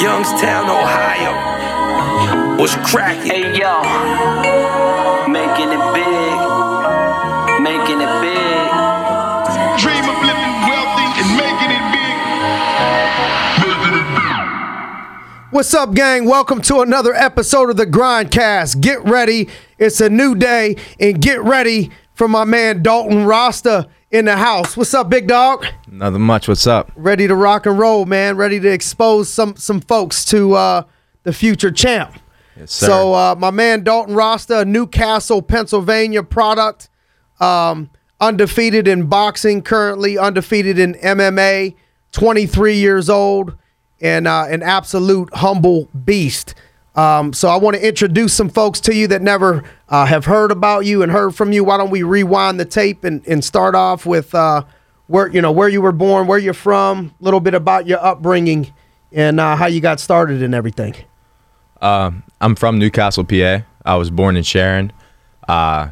Youngstown, Ohio. What's cracking? Hey yo, making it big, making it big. Dream of living wealthy and making it big. What's up, gang? Welcome to another episode of the Grindcast. Get ready. It's a new day, and get ready for my man Dalton Rosta in the house. What's up, big dog? Nothing much. What's up? Ready to rock and roll, man. Ready to expose some some folks to uh, the future champ. Yes, sir. So, uh, my man Dalton Rosta, a Newcastle, Pennsylvania product, um, undefeated in boxing, currently undefeated in MMA, 23 years old, and uh, an absolute humble beast. Um, so, I want to introduce some folks to you that never uh, have heard about you and heard from you. Why don't we rewind the tape and, and start off with uh, where you know where you were born, where you're from, a little bit about your upbringing, and uh, how you got started and everything. Um, I'm from Newcastle, PA. I was born in Sharon. Uh,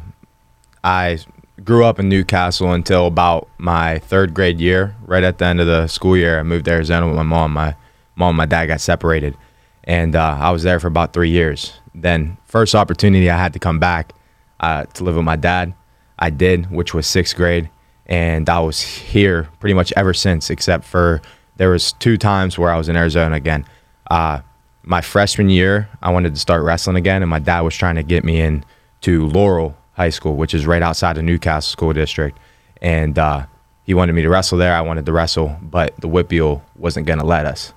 I grew up in Newcastle until about my third grade year. Right at the end of the school year, I moved to Arizona with my mom. My mom and my dad got separated, and uh, I was there for about three years. Then, first opportunity I had to come back uh, to live with my dad, I did, which was sixth grade, and I was here pretty much ever since, except for there was two times where I was in Arizona again. Uh, my freshman year, I wanted to start wrestling again, and my dad was trying to get me in to Laurel High School, which is right outside of Newcastle School District, and uh, he wanted me to wrestle there. I wanted to wrestle, but the WPIAL wasn't going to let us.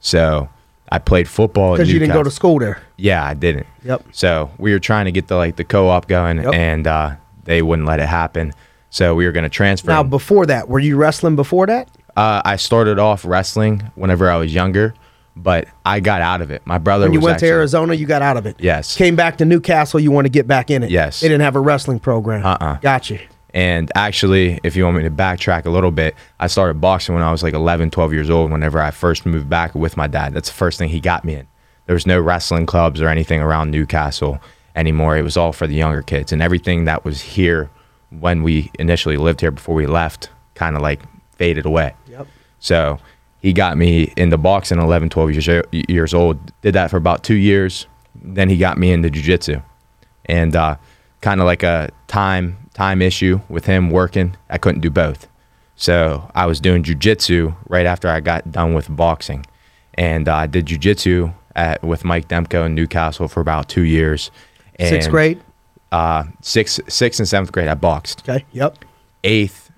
So I played football. Because you didn't go to school there. Yeah, I didn't. Yep. So we were trying to get the like the co-op going, Yep. and uh, they wouldn't let it happen. So we were going to transfer. Now, before that, were you wrestling before that? uh, I started off wrestling whenever I was younger, but I got out of it. My brother When you went actually, to Arizona, you got out of it. Yes. Came back to Newcastle, you want to get back in it. Yes. They didn't have a wrestling program. Uh-uh. Gotcha. And actually, if you want me to backtrack a little bit, I started boxing when I was like 11, 12 years old, whenever I first moved back with my dad. That's the first thing he got me in. There was no wrestling clubs or anything around Newcastle anymore. It was all for the younger kids. And everything that was here when we initially lived here before we left kind of like faded away. Yep. So he got me into boxing at 11, 12 years, years old. Did that for about two years. Then he got me into jujitsu. And uh, kind of like a time time issue with him working, I couldn't do both. So I was doing jujitsu right after I got done with boxing. And uh, I did jujitsu at with Mike Demko in Newcastle for about two years. And, Sixth grade. Uh, sixth, sixth and seventh grade, I boxed Okay. Yep. eighth,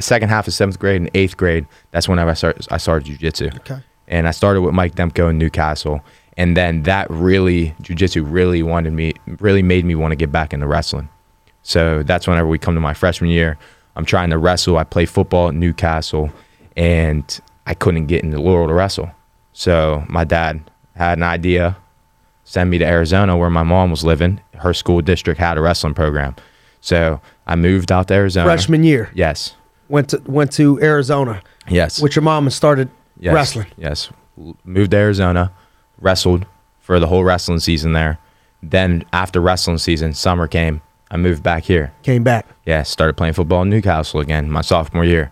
second half of seventh grade and eighth grade. That's when I started. I started jujitsu. Okay. And I started with Mike Demko in Newcastle, and then that really jujitsu really wanted me, really made me want to get back into wrestling. So that's whenever we come to my freshman year, I'm trying to wrestle. I play football at Newcastle, and I couldn't get into Laurel to wrestle. So my dad had an idea, send me to Arizona where my mom was living. Her school district had a wrestling program. So I moved out to Arizona. Freshman year. Yes. Went to went to Arizona Yes. with your mom and started yes. wrestling. Yes. Moved to Arizona, wrestled for the whole wrestling season there. Then after wrestling season, summer came. I moved back here. Came back. Yeah, started playing football in Newcastle again my sophomore year.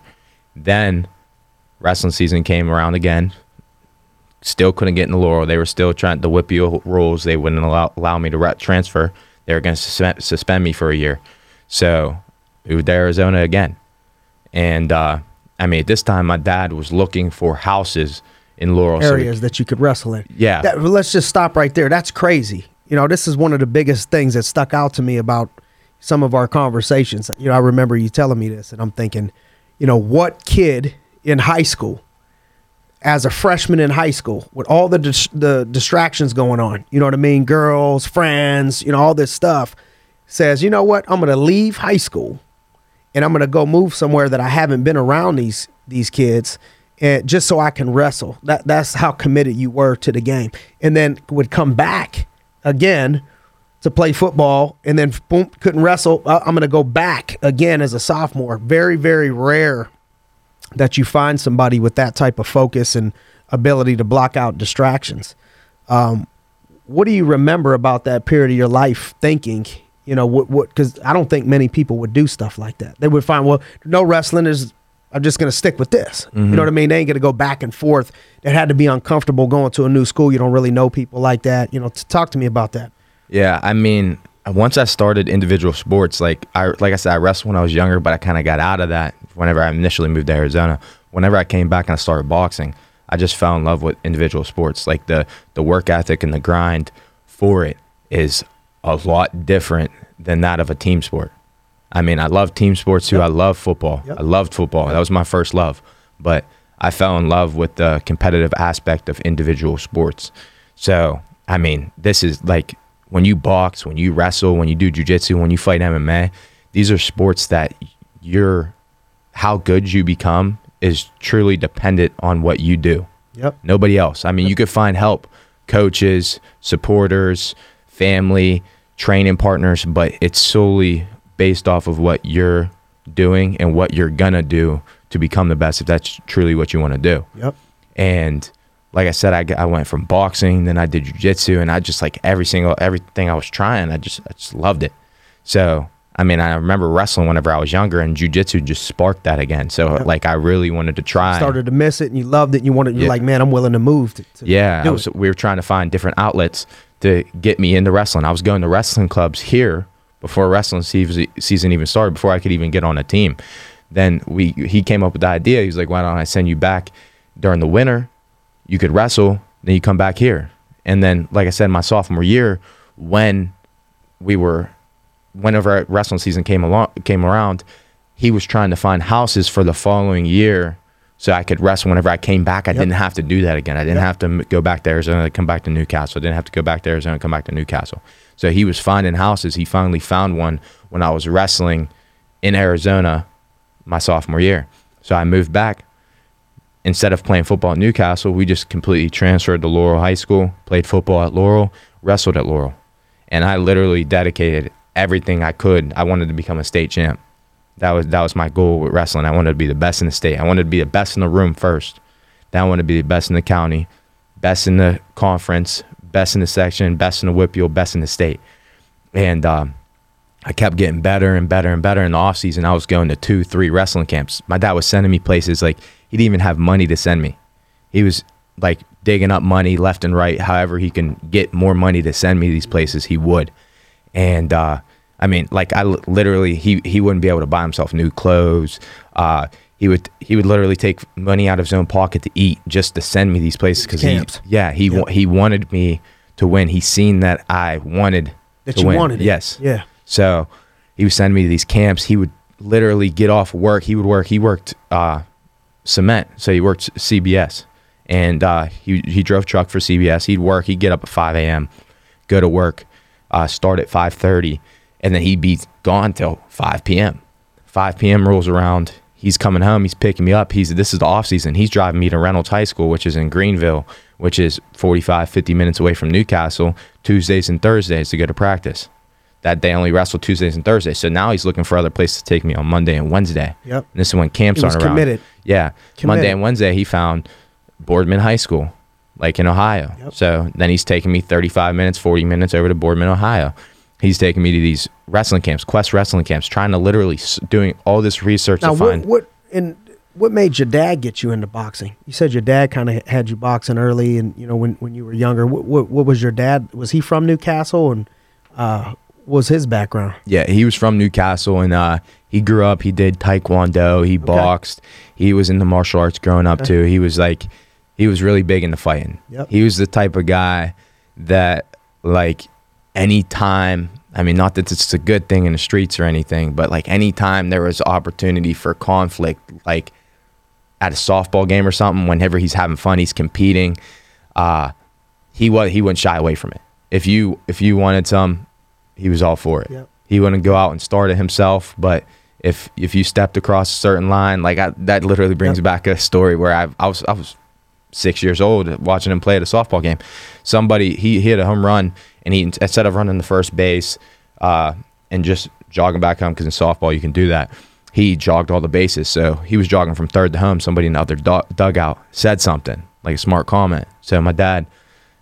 Then wrestling season came around again. Still couldn't get in the Laurel. They were still trying the WPIAL rules. They wouldn't allow, allow me to re- transfer. They were going to suspend, suspend me for a year. So moved to Arizona again. And uh, I mean, at this time, my dad was looking for houses in Laurel. so we- Areas that you could wrestle in. Yeah. That, let's just stop right there. That's crazy. You know, this is one of the biggest things that stuck out to me about some of our conversations. You know, I remember you telling me this, and I'm thinking, you know, what kid in high school, as a freshman in high school, with all the dis- the distractions going on, you know what I mean, girls, friends, you know, all this stuff, says, you know what, I'm gonna leave high school, and I'm gonna go move somewhere that I haven't been around these these kids, and just so I can wrestle. That that's how committed you were to the game, and then would come back again to play football, and then boom, couldn't wrestle. I'm gonna go back again as a sophomore. Very very rare that you find somebody with that type of focus and ability to block out distractions. Um, what do you remember about that period of your life thinking? You know what? What? Because I don't think many people would do stuff like that. They would find well, no wrestling is I'm just going to stick with this. You Mm-hmm. know what I mean? They ain't going to go back and forth. It had to be uncomfortable going to a new school. You don't really know people like that. You know, t- talk to me about that. Yeah, I mean, once I started individual sports, like I like I said, I wrestled when I was younger, but I kind of got out of that whenever I initially moved to Arizona. Whenever I came back and I started boxing, I just fell in love with individual sports. Like the the work ethic and the grind for it is a lot different than that of a team sport. I mean, I love team sports too. I love football. Yep. I loved football. That was my first love. But I fell in love with the competitive aspect of individual sports. So, I mean, this is like when you box, when you wrestle, when you do jujitsu, when you fight MMA, these are sports that you're how good you become is truly dependent on what you do Yep. nobody else. I mean, you could find help, coaches, supporters, family, training partners, but it's solely based off of what you're doing and what you're gonna do to become the best if that's truly what you want to do. Yep. And like I said, I, I went from boxing, then I did jujitsu, and I just like every single everything I was trying, I just I just loved it. So I mean, I remember wrestling whenever I was younger, and jujitsu just sparked that again. So like, I really wanted to try. Started to miss it and you loved it and you wanted, you're Yeah. like, man, I'm willing to move. To, to Yeah, was, we were trying to find different outlets to get me into wrestling. I was going to wrestling clubs here before wrestling season season even started, before I could even get on a team. Then we he came up with the idea. He was like, "Why don't I send you back during the winter? You could wrestle, then you come back here." And then, like I said, my sophomore year, when we were whenever wrestling season came along came around, he was trying to find houses for the following year so I could wrestle whenever I came back. I didn't have to do that again. I didn't Yep. have to go back to Arizona come back to Newcastle. I didn't have to go back to Arizona come back to Newcastle. So he was finding houses. He finally found one when I was wrestling in Arizona my sophomore year. So I moved back. Instead of playing football at Newcastle, we just completely transferred to Laurel High School, played football at Laurel, wrestled at Laurel. And I literally dedicated everything I could. I wanted to become a state champ. That was that was my goal with wrestling. I wanted to be the best in the state. I wanted to be the best in the room first. Then I wanted to be the best in the county, best in the conference, best in the section, best in the whip best in the state. And um, I kept getting better and better and better in the off season. I was going to two, three wrestling camps. My dad was sending me places like he didn't even have money to send me. He was like digging up money left and right. However, he can get more money to send me these places, he would. And uh, I mean, like I literally, he he wouldn't be able to buy himself new clothes. Uh, he would he would literally take money out of his own pocket to eat just to send me these places because he Camps. yeah he wa- he wanted me to win. He seen that I wanted That to you win. wanted it. Yes. Yeah. So he was sending me to these camps. He would literally get off work. He would work. He worked uh, cement, so he worked CBS, and uh, he he drove truck for CBS. He'd work. He'd get up at five a.m., go to work, uh, start at five thirty, and then he'd be gone till five p.m. Five p.m. rolls around. He's coming home. He's picking me up. He's this is the off season. He's driving me to Reynolds High School, which is in Greenville, which is 45, 50 minutes away from Newcastle. Tuesdays and Thursdays to go to practice that they only wrestle Tuesdays and Thursdays. So now he's looking for other places to take me on Monday and Wednesday. Yep. And this is when camps aren't around. committed. Yeah. Committed. Monday and Wednesday he found Boardman High School, like in Ohio. Yep. So then he's taking me 35 minutes, 40 minutes over to Boardman, Ohio. He's taking me to these wrestling camps, Quest wrestling camps, trying to literally s- doing all this research Now, to find. what, what and what made your dad get you into boxing? You said your dad kind of had you boxing early, and you know when, when you were younger. What, what what was your dad? Was he from Newcastle, and uh, what was his background? Yeah, he was from Newcastle and uh, he grew up. He did taekwondo. He boxed. He was into martial arts growing up too. He was like, he was really big into fighting. Yep. He was the type of guy that like anytime. I mean, not that it's a good thing in the streets or anything, but like anytime there was opportunity for conflict, like at a softball game or something, whenever he's having fun, he's competing. Uh, he was he wouldn't shy away from it. If you if you wanted some, he was all for it. Yep. He wouldn't go out and start it himself, but if if you stepped across a certain line, like I, that literally brings Yep. back a story where I I was I was six years old watching him play at a softball game. Somebody he, he hit a home run and he instead of running the first base uh, and just jogging back home because in softball you can do that. He jogged all the bases, so he was jogging from third to home. Somebody in the other du- dugout said something like a smart comment. So my dad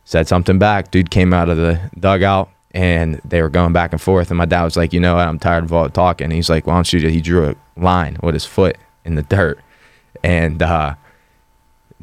said something back. Dude came out of the dugout and they were going back and forth. And my dad was like, you know what? I'm tired of all the talking. He's like, why don't you? He drew a line with his foot in the dirt. and uh,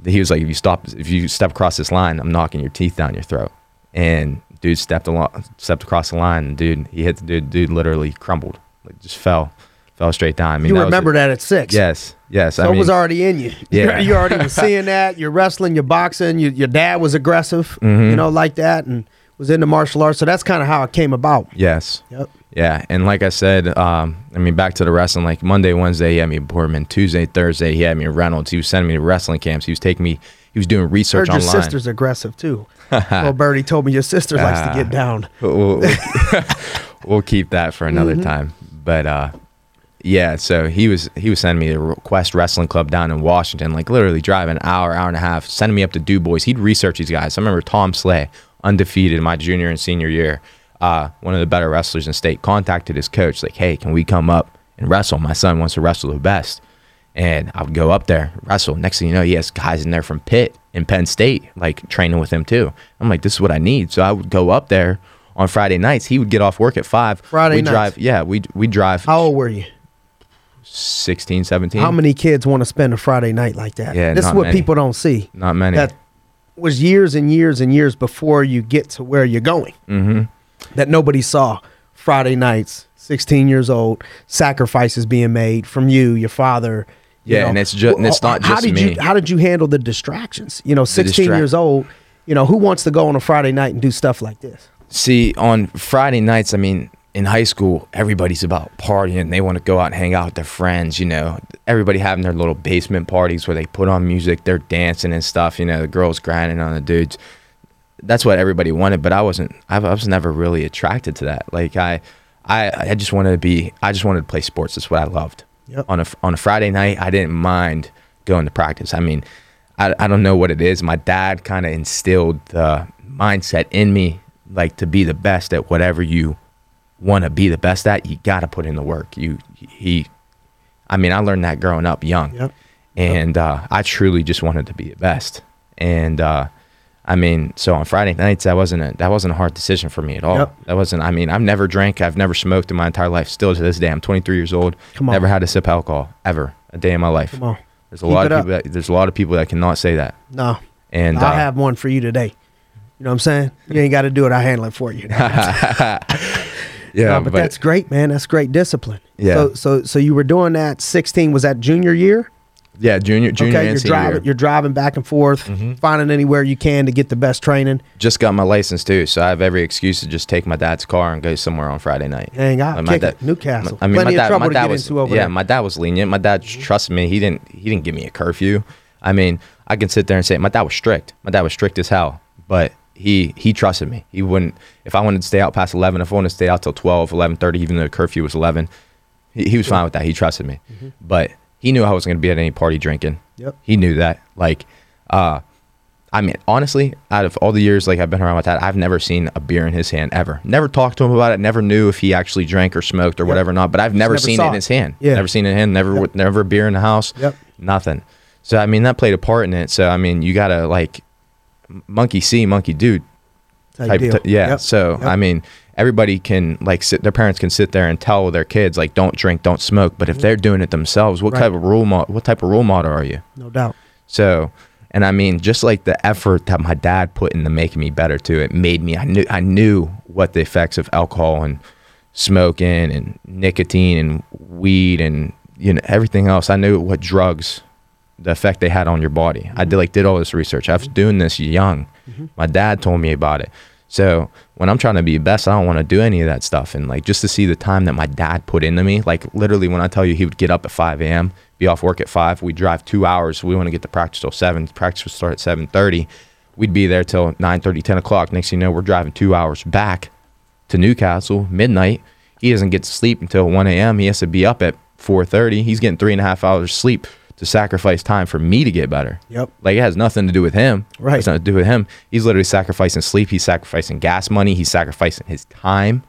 he was like, "If you stop, if you step across this line, I'm knocking your teeth down your throat." And dude stepped along, stepped across the line, and dude, he hit the dude. Dude literally crumbled, like just fell, fell straight down. I mean, you that was remember a- that at six. Yes, yes. So I it was already in you. Yeah. you already was seeing that. You're wrestling, you're boxing. You, your dad was aggressive, Mm-hmm. you know, like that, and was into martial arts. So that's kind of how it came about. yes. Yep. Yeah, and like I said, um, I mean, back to the wrestling. Like Monday, Wednesday, he had me Boardman. Tuesday, Thursday, he had me in Reynolds. He was sending me to wrestling camps. He was taking me. He was doing research Heard your online. sister's aggressive too. well, Birdie told me your sister likes to Ah. get down. we'll, we'll- we'll keep that for another Mm-hmm. time. But uh, yeah, so he was he was sending me to Quest Wrestling Club down in Washington, like literally driving an hour, hour and a half, sending me up to Du Bois. He'd research these guys. I remember Tom Slay, undefeated in my junior and senior year, uh, one of the better wrestlers in state, contacted his coach like, "Hey, can we come up and wrestle? My son wants to wrestle the best." And I would go up there, wrestle. Next thing you know, he has guys in there from Pitt and Penn State, like training with him too. I'm like, this is what I need. So I would go up there on Friday nights. He would get off work at five. Friday we nights? drive. Yeah, we we drive How old were you? 16, 17. How many kids want to spend a Friday night like that? Yeah, this is what many. people don't see. Not many. That was years and years and years before you get to where you're going. Mm-hmm. That nobody saw. Friday nights, 16 years old, sacrifices being made from you, your father. you Yeah, and it's just and it's not just how did me. You, how did you handle the distractions? You know, 16 distract- years old. You know, who wants to go on a Friday night and do stuff like this? See, on Friday nights, I mean, in high school, everybody's about partying. They want to go out and hang out with their friends, you know. Everybody having their little basement parties where they put on music, they're dancing and stuff, you know, the girls grinding on the dudes. That's what everybody wanted, but I wasn't I was never really attracted to that. Like I I I just wanted to be I just wanted to play sports. That's what I loved. Yep. On a on a Friday night, I didn't mind going to practice. I mean, I, I don't know what it is. My dad kind of instilled the mindset in me, like to be the best at whatever you want to be the best at. You got to put in the work. You he, I mean, I learned that growing up young, Yep. and uh, I truly just wanted to be the best. And uh, I mean, so on Friday nights, that wasn't a that wasn't a hard decision for me at all. Yep. That wasn't. I mean, I've never drank. I've never smoked in my entire life. Still to this day, I'm 23 years old. Come on. Never had a sip of alcohol ever a day in my life. Come on. There's a Keep lot of up. people. That, there's a lot of people that cannot say that. No. And I'll uh, have one for you today. You know what I'm saying? You ain't got to do it. I handle it for you. yeah, No, but, that's great, man. That's great discipline. Yeah. So, so, so you were doing that. 16 was that junior year? yeah, junior, junior year. okay, you're driving. year. You're driving back and forth, mm-hmm. finding anywhere you can to get the best training. just got my license too, so I have every excuse to just take my dad's car and go somewhere on Friday night. Hang out, Like, my dad-. Newcastle. I mean, Plenty my dad, my dad was yeah, there. my dad was lenient. My dad mm-hmm. trusted me. He didn't he didn't give me a curfew. I mean, I can sit there and say my dad was strict. My dad was strict as hell, but he he trusted me. He wouldn't if I wanted to stay out past 11, if I wanted to stay out till 12, 11:30 even though the curfew was 11, he, he was fine with that. He trusted me. But he knew I wasn't going to be at any party drinking. Mm-hmm. Yep. He knew that. Like uh I mean, honestly, out of all the years like I've been around with that, I've never seen a beer in his hand ever. Never talked to him about it. Never knew if he actually drank or smoked or whatever. Not, but I've never, never seen it in his hand. Yeah. Never seen it in hand. Never, Yep. never beer in the house. Yep. Nothing. So I mean, that played a part in it. So I mean, you gotta like monkey see, monkey do Type t- yeah. Yep. So Yep. I mean, everybody can like sit. Their parents can sit there and tell their kids like, don't drink, don't smoke. But if they're doing it themselves, what Right. type of role model? What type of role model are you? no doubt. So, and I mean, just like the effort that my dad put into making me better too, it made me. I knew I knew what the effects of alcohol and smoking and nicotine and weed and you know everything else. I knew what drugs, the effect they had on your body. I did like did all this research. I was doing this young. Mm-hmm. My dad told me about it. So when I'm trying to be best, I don't want to do any of that stuff. And like just to see the time that my dad put into me, like literally when I tell you he would get up at 5 a.m., be off work at 5, we drive two hours. We want to get to practice till 7. Practice would start at 7.30. We'd be there till 9.30, 10 o'clock. Next thing you know, we're driving two hours back to Newcastle, midnight. He doesn't get to sleep until 1 a.m. He has to be up at 4.30. He's getting three and a half hours sleep to sacrifice time for me to get better. Yep. Like it has nothing to do with him. Right. It's nothing to do with him. He's literally sacrificing sleep. He's sacrificing gas money. He's sacrificing his time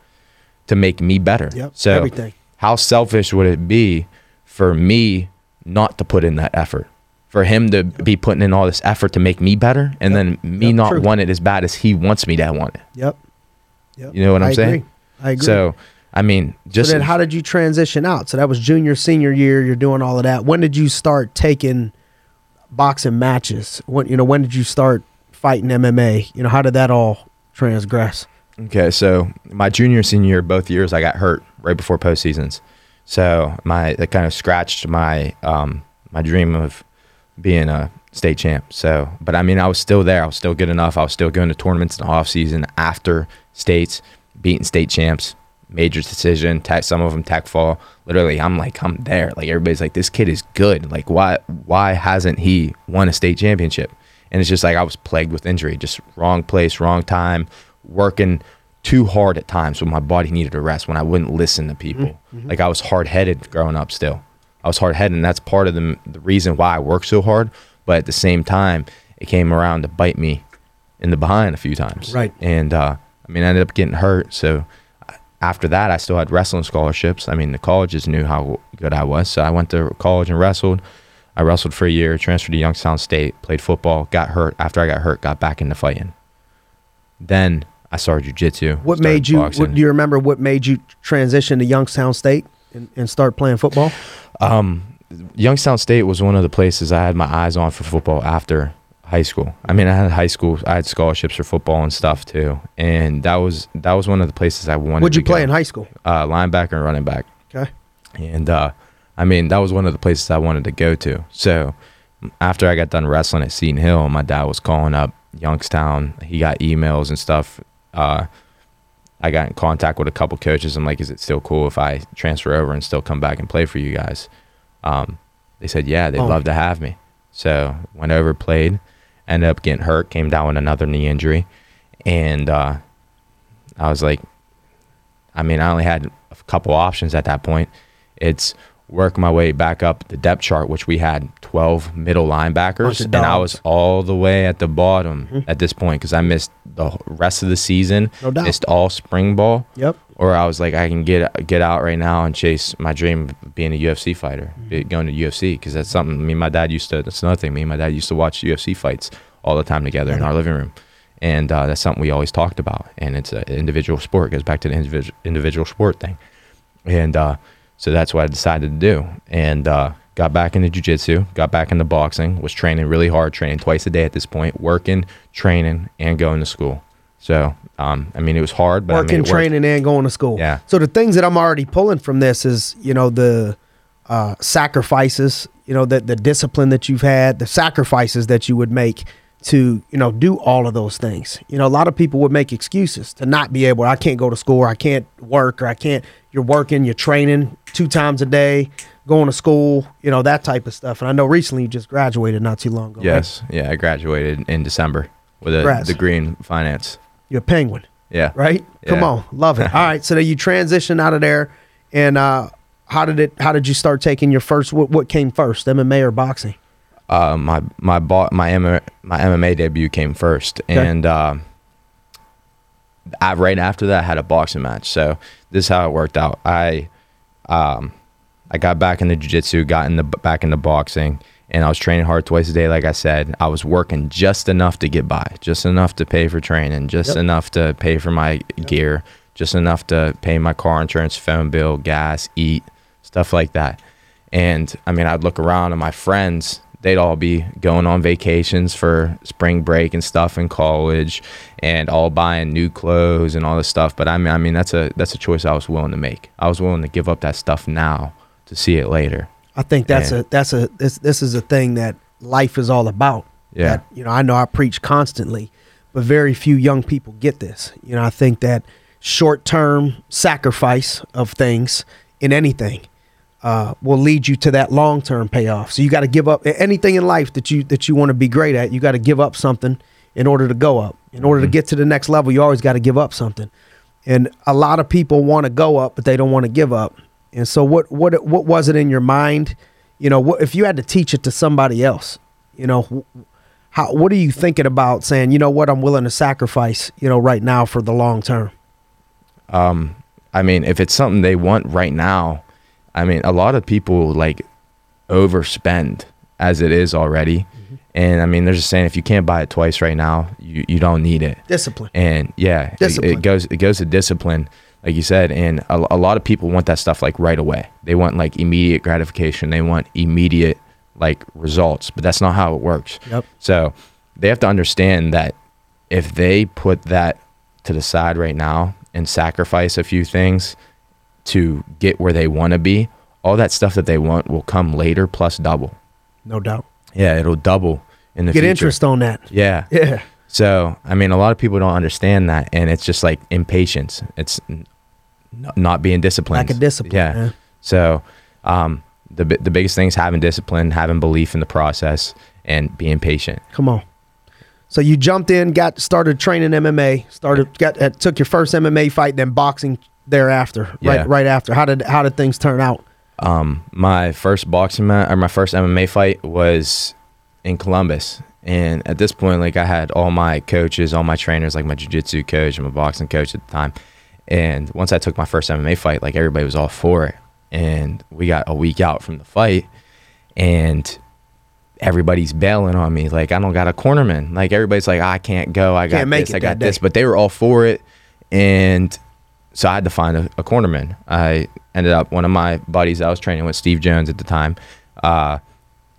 to make me better. Yep, So everything. how selfish would it be for me not to put in that effort? For him to be putting in all this effort to make me better and then me Yep, not true. want it as bad as he wants me to want it. Yep. Yep. You know what I'm I saying? Agree. I agree. So, I mean, just so then how did you transition out? So that was junior, senior year. You're doing all of that. When did you start taking boxing matches? When you know when did you start fighting MMA? You know how did that all transgress? Okay, so my junior senior year, both years, I got hurt right before postseasons. So my that kind of scratched my um, my dream of being a state champ. So, but I mean, I was still there. I was still good enough. I was still going to tournaments in the off season after states, beating state champs, major decision. Tech, some of them tech fall. Literally, I'm like, I'm there. Like everybody's like, this kid is good. Like, why why hasn't he won a state championship? And it's just like I was plagued with injury, just wrong place, wrong time, working too hard at times when my body needed a rest, when I wouldn't listen to people. Like I was hard headed growing up still. I was hard headed, and that's part of the, the reason why I work so hard. But at the same time, it came around to bite me in the behind a few times. Right. And uh, I mean, I ended up getting hurt. So after that, I still had wrestling scholarships. I mean, the colleges knew how good I was. So I went to college and wrestled. I wrestled for a year, transferred to Youngstown State, played football, got hurt. After I got hurt, got back into fighting. Then I started jujitsu. What started made you? What, do you remember what made you transition to Youngstown State and, and start playing football? Um, Youngstown State was one of the places I had my eyes on for football after high school. I mean, I had high school, I had scholarships for football and stuff too, and that was that was one of the places I wanted. What'd you to play go. in high school? Uh, linebacker and running back, Okay. and uh, I mean that was one of the places I wanted to go to. So after I got done wrestling at Seton Hill, my dad was calling up Youngstown. He got emails and stuff. Uh, I got in contact with a couple coaches. I'm like, is it still cool if I transfer over and still come back and play for you guys? Um, they said, yeah, they'd Oh. love to have me. So went over, played, ended up getting hurt, came down with another knee injury. And uh, I was like, I mean, I only had a couple options at that point. It's work my way back up the depth chart, which we had 12 middle linebackers. And I was all the way at the bottom at this point because I missed the rest of the season, No doubt. missed all spring ball. Yep. Or I was like, I can get get out right now and chase my dream of being a UFC fighter, be- going to UFC, because that's something. Me and my dad used to. That's another thing. Me and my dad used to watch UFC fights all the time together in our living room, and uh, that's something we always talked about. And it's an individual sport. It goes back to the individual individual sport thing, and uh, so that's what I decided to do. And uh, got back into jujitsu, got back into boxing, was training really hard, training twice a day at this point, working, training, and going to school. So, um, I mean, it was hard, but I Working, mean, it training, and going to school. Yeah. So the things that I'm already pulling from this is, you know, the uh, sacrifices, you know, the the discipline that you've had, the sacrifices that you would make to, you know, do all of those things. You know, a lot of people would make excuses to not be able. I can't go to school. Or I can't work. Or I can't. You're working. You're training two times a day, going to school. You know that type of stuff. And I know recently you just graduated not too long ago. right? Yes, yeah, I graduated in December with a Congrats. degree in finance. You're a penguin. Yeah, right? Come on, love it. All right, so then you transitioned out of there, and uh, how did it? How did you start taking your first? What, what came first, MMA or boxing? Uh, my my bo- my M- my MMA debut came first, and uh, I right after that I had a boxing match. So this is how it worked out. I um, I got back into jiu-jitsu, got in the back into boxing, and I was training hard twice a day. Like I said, I was working just enough to get by, just enough to pay for training, just Yep. enough to pay for my gear, just enough to pay my car insurance, phone bill, gas, eat, stuff like that. And I mean, I'd look around and my friends, they'd all be going on vacations for spring break and stuff in college and all buying new clothes and all this stuff. But I mean, I mean, that's a, that's a choice I was willing to make. I was willing to give up that stuff now to see it later. I think that's Yeah. a that's a this this is a thing that life is all about. Yeah. That, you know, I know I preach constantly, but very few young people get this. You know, I think that short term sacrifice of things in anything uh, will lead you to that long term payoff. So you got to give up anything in life that you that you want to be great at. You got to give up something in order to go up. In order to get to the next level, you always got to give up something. And a lot of people want to go up, but they don't want to give up. And so, what what what was it in your mind? You know, what if you had to teach it to somebody else? You know, how what are you thinking about saying? You know what, I'm willing to sacrifice. You know, right now for the long term. Um, I mean, if it's something they want right now, I mean, a lot of people like overspend as it is already. Mm-hmm. And I mean, they're just saying if you can't buy it twice right now, you, you don't need it. Discipline. And yeah, it- Discipline. It, goes it goes to discipline. like you said, and a, a lot of people want that stuff like right away. They want like immediate gratification. They want immediate like results, but that's not how it works. Yep. So they have to understand that if they put that to the side right now and sacrifice a few things to get where they want to be, all that stuff that they want will come later plus double. No doubt. Yeah, it'll double in the future. Get future. interest on that. Yeah. Yeah. So, I mean, a lot of people don't understand that, and it's just like impatience. It's n- not being disciplined. Lack of discipline, Yeah. yeah. So, um, the the biggest thing is having discipline, having belief in the process, and being patient. Come on. So you jumped in, got started training MMA, started got uh, took your first MMA fight, then boxing thereafter. Yeah. Right right after. How did how did things turn out? Um, my first boxing match or my first MMA fight was in Columbus. And at this point, like I had all my coaches, all my trainers, like my jiu-jitsu coach and my boxing coach at the time. And once I took my first MMA fight, like everybody was all for it. And we got a week out from the fight and everybody's bailing on me. Like I don't got a cornerman. Like everybody's like, I can't go. I got this. I got this. But they were all for it. And so I had to find a, a cornerman. I ended up one of my buddies I was training with, Steve Jones at the time. Uh,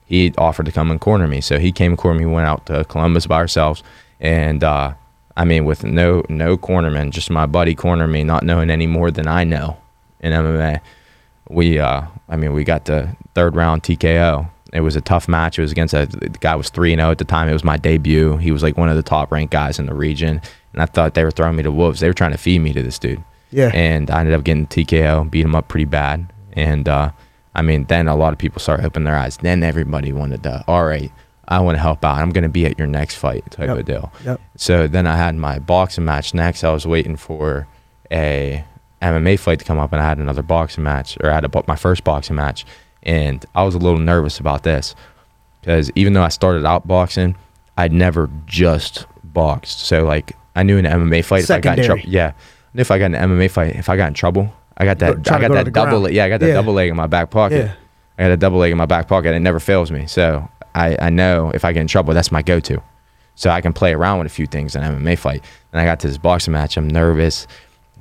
he offered to come and corner me, so he came and cornered me. We went out to Columbus by ourselves, and uh, I mean, with no no cornerman, just my buddy corner me, not knowing any more than I know in MMA. We, uh, I mean, we got the third round TKO. It was a tough match. It was against a the guy was three and zero at the time. It was my debut. He was like one of the top ranked guys in the region, and I thought they were throwing me to wolves. They were trying to feed me to this dude. Yeah. And I ended up getting TKO, beat him up pretty bad. And uh, I mean, then a lot of people started opening their eyes. Then everybody wanted to, all right, I want to help out. I'm going to be at your next fight type Yep. of deal. Yep. So then I had my boxing match next. I was waiting for a MMA fight to come up, and I had another boxing match, or I had a, my first boxing match, and I was a little nervous about this because even though I started out boxing, I'd never just boxed. So like I knew in an MMA fight, if I got in trouble, yeah, if I got an MMA fight, if I got in trouble, I got that, I got go that double, ground. yeah, I got that Yeah. double leg in my back pocket. Yeah. I got a double leg in my back pocket. And it never fails me. So I, I know if I get in trouble, that's my go-to. So I can play around with a few things in an MMA fight. And I got to this boxing match. I'm nervous.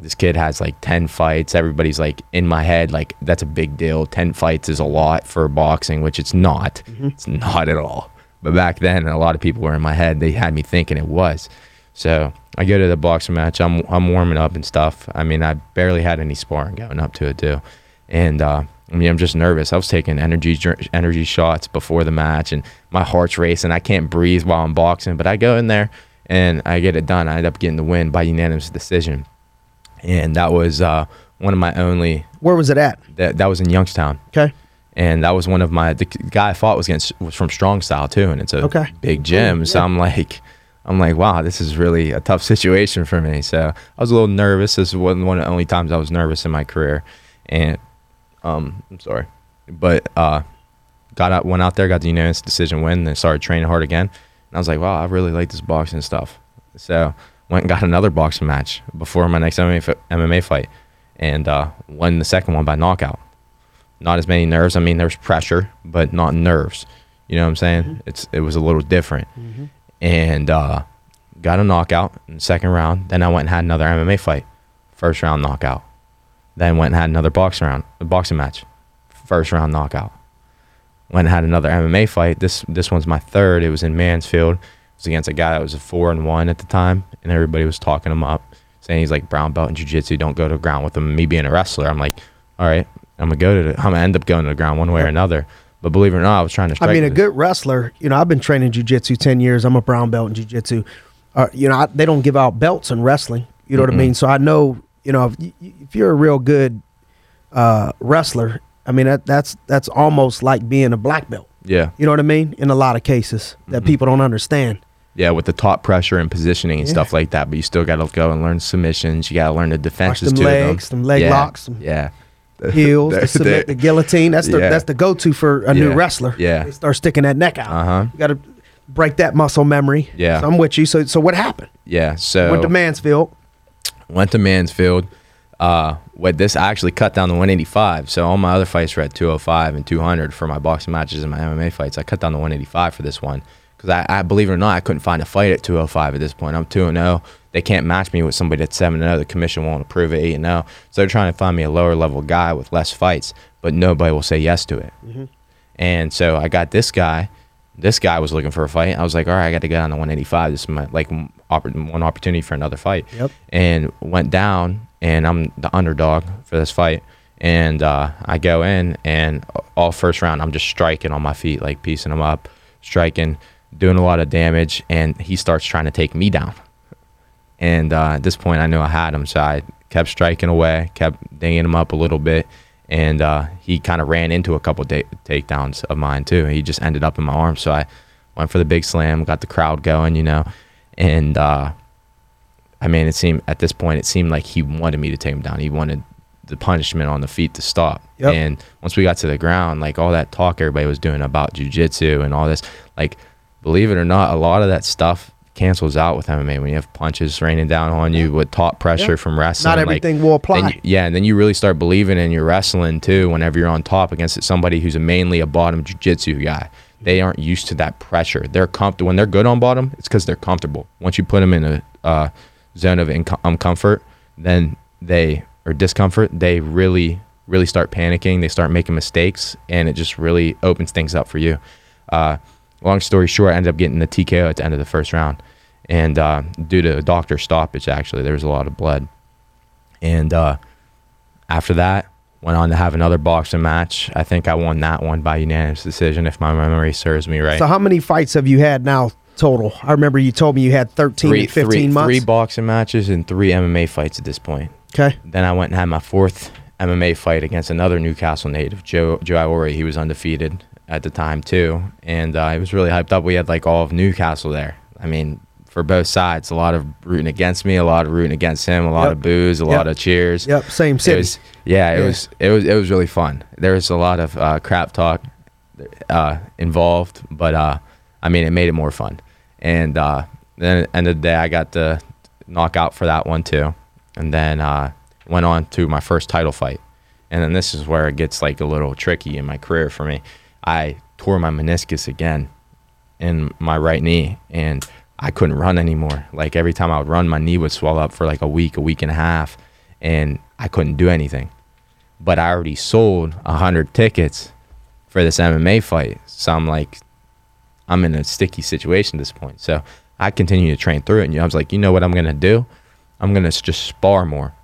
This kid has like 10 fights. Everybody's like in my head, like that's a big deal. 10 fights is a lot for boxing, which it's not. It's not at all. But back then, a lot of people were in my head. They had me thinking it was. So I go to the boxing match. I'm I'm warming up and stuff. I mean, I barely had any sparring going up to it too, and uh, I mean, I'm just nervous. I was taking energy energy shots before the match, and my heart's racing. I can't breathe while I'm boxing, but I go in there and I get it done. I end up getting the win by unanimous decision, and that was uh, one of my only. Where was it at? That that was in Youngstown Okay. and that was one of my the guy I fought was against was from Strong Style too, and it's a Okay. big gym. So I'm like, I'm like, wow, this is really a tough situation for me. So I was a little nervous. This was one of the only times I was nervous in my career, and um, I'm sorry, but uh, got out, went out there, got the unanimous decision win, then started training hard again, and I was like, wow, I really like this boxing stuff. So went and got another boxing match before my next MMA, MMA fight, and uh, won the second one by knockout not as many nerves. I mean, there's pressure, but not nerves. You know what I'm saying? It's it was a little different, and uh, got a knockout in the second round. Then I went and had another MMA fight, first round knockout. Then went and had another boxing round, a boxing match, first round knockout. Went and had another MMA fight. This this one's my third. It was in Mansfield. It was against a guy that was a four and one at the time, and everybody was talking him up, saying he's like brown belt in jiu-jitsu. Don't go to the ground with him. Me being a wrestler, I'm like, all right, I'm gonna go to. The, I'm gonna end up going to the ground one way or another. But believe it or not, I was trying to. I mean, a this- good wrestler. You know, I've been training jujitsu ten years. I'm a brown belt in jujitsu. Uh, you know, I, they don't give out belts in wrestling. You know what I mean? So I know. You know, if, if you're a real good uh, wrestler, I mean that that's that's almost like being a black belt. Yeah, You know what I mean? In a lot of cases that Mm-hmm. people don't understand. yeah, with the top pressure and positioning and Yeah. stuff like that. But you still got to go and learn submissions. You got to learn the defenses them to legs, them. them leg yeah. locks, them Yeah, Heels, the submit, the guillotine. That's the Yeah. that's the go to for a new wrestler. Yeah. they start sticking that neck out. Uh-huh. You got to break that muscle memory. Yeah. so I'm with you. So so what happened? yeah. So Went to Mansfield. went to Mansfield. Uh, what this I actually cut down to 185. So all my other fights were at 205 and 200 for my boxing matches and my MMA fights. I cut down to 185 for this one because I, I believe it or not, I couldn't find a fight at 205 at this point. I'm 2 and 0. They can't match me with somebody that's 7 and 0. The commission won't approve it 8 and 0. So they're trying to find me a lower level guy with less fights, but nobody will say yes to it. And so I got this guy. This guy was looking for a fight. I was like, all right, I got to get on to 185. This is my like one opportunity for another fight. Yep. And went down, and I'm the underdog for this fight. And uh, I go in, and all first round, I'm just striking on my feet, like piecing him up, striking, doing a lot of damage. And he starts trying to take me down. And uh, at this point, I knew I had him, so I kept striking away, kept dinging him up a little bit, and uh, he kind of ran into a couple da- takedowns of mine too. He just ended up in my arms, so I went for the big slam, got the crowd going, you know, and uh, I mean, it seemed at this point, it seemed like he wanted me to take him down. He wanted the punishment on the feet to stop. Yep. And once we got to the ground, like all that talk everybody was doing about jujitsu and all this, like believe it or not, a lot of that stuff cancels out with MMA when you have punches raining down on you with top pressure Yeah. from wrestling. Not like, everything will apply. you- yeah, and then you really start believing in your wrestling too. Whenever you're on top against somebody who's a mainly a bottom jiu-jitsu guy, they aren't used to that pressure. They're comfortable when they're good on bottom. It's because they're comfortable. Once you put them in a uh, zone of inco- uncomfort, then they or discomfort, they really really start panicking. They start making mistakes, and it just really opens things up for you. Uh, long story short, I ended up getting the TKO at the end of the first round, and uh, due to a doctor stoppage, actually, there was a lot of blood. And uh, after that, went on to have another boxing match. I think I won that one by unanimous decision, if my memory serves me right. So how many fights have you had now total? I remember you told me you had 13 three, at 15 three- months. three boxing matches and three MMA fights at this point. okay. Then I went and had my fourth MMA fight against another Newcastle native, Joe Joe Iori. He was undefeated at the time too, and uh, he was really hyped up. We had like all of Newcastle there. I mean, for both sides, a lot of rooting against me, a lot of rooting against him, a lot Yep. of boos, a Yep. lot of cheers. Yep, same It was, yeah, it Yeah. was it was it was really fun. There was a lot of uh, crap talk uh, involved, but uh, I mean, it made it more fun. And uh, then at the end of the day, I got the knockout for that one too, and then uh, went on to my first title fight. And then this is where it gets like a little tricky in my career for me. I tore my meniscus again in my right knee, and I couldn't run anymore. Like every time I would run, my knee would swell up for like a week, a week and a half, and I couldn't do anything. But I already sold a hundred tickets for this MMA fight, so I'm like, I'm in a sticky situation at this point. So I continue to train through it, and I was like, you know what I'm gonna do? I'm gonna just spar more